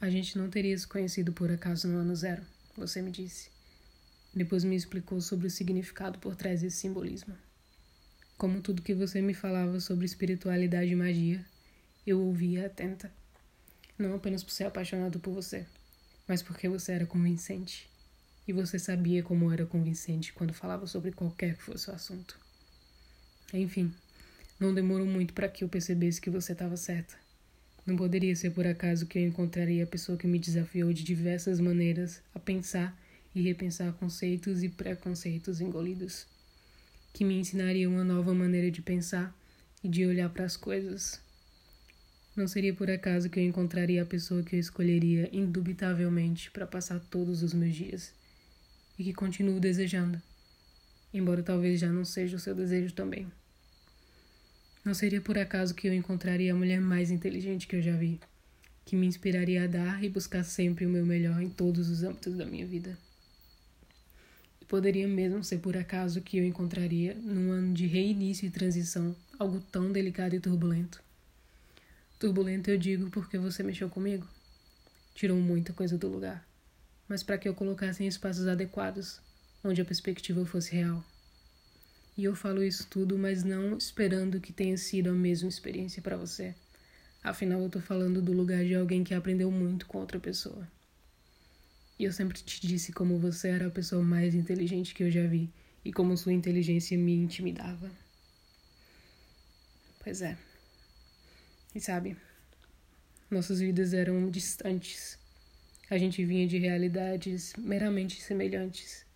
A gente não teria se conhecido por acaso no ano zero, você me disse. Depois me explicou sobre o significado por trás desse simbolismo. Como tudo que você me falava sobre espiritualidade e magia, eu ouvia atenta. Não apenas por ser apaixonado por você, mas porque você era convincente. E você sabia como era convincente quando falava sobre qualquer que fosse o assunto. Enfim, não demorou muito para que eu percebesse que você estava certa. Não poderia ser por acaso que eu encontraria a pessoa que me desafiou de diversas maneiras a pensar e repensar conceitos e preconceitos engolidos, que me ensinaria uma nova maneira de pensar e de olhar para as coisas. Não seria por acaso que eu encontraria a pessoa que eu escolheria indubitavelmente para passar todos os meus dias e que continuo desejando, embora talvez já não seja o seu desejo também. Não seria por acaso que eu encontraria a mulher mais inteligente que eu já vi, que me inspiraria a dar e buscar sempre o meu melhor em todos os âmbitos da minha vida. E poderia mesmo ser por acaso que eu encontraria, num ano de reinício e transição, algo tão delicado e turbulento. Turbulento eu digo porque você mexeu comigo. Tirou muita coisa do lugar, mas para que eu colocasse em espaços adequados, onde a perspectiva fosse real. E eu falo isso tudo, mas não esperando que tenha sido a mesma experiência para você. Afinal, eu tô falando do lugar de alguém que aprendeu muito com outra pessoa. E eu sempre te disse como você era a pessoa mais inteligente que eu já vi e como sua inteligência me intimidava. Pois é. E sabe, nossas vidas eram distantes. A gente vinha de realidades meramente semelhantes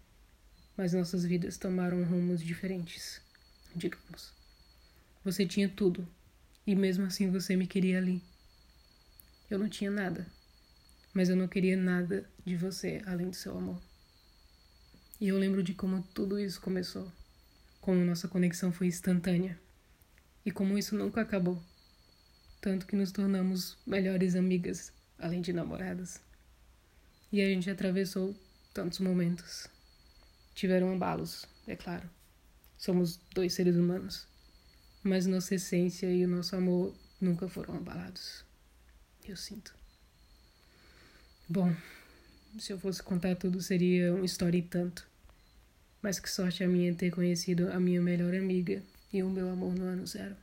mas nossas vidas tomaram rumos diferentes, digamos. Você tinha tudo, e mesmo assim você me queria ali. Eu não tinha nada, mas eu não queria nada de você além do seu amor. E eu lembro de como tudo isso começou, como nossa conexão foi instantânea, e como isso nunca acabou, tanto que nos tornamos melhores amigas, além de namoradas. E a gente atravessou tantos momentos tiveram abalos, é claro. Somos dois seres humanos, mas nossa essência e o nosso amor nunca foram abalados. Eu sinto. Bom, se eu fosse contar tudo seria uma história e tanto. Mas que sorte a minha ter conhecido a minha melhor amiga e o meu amor no ano zero.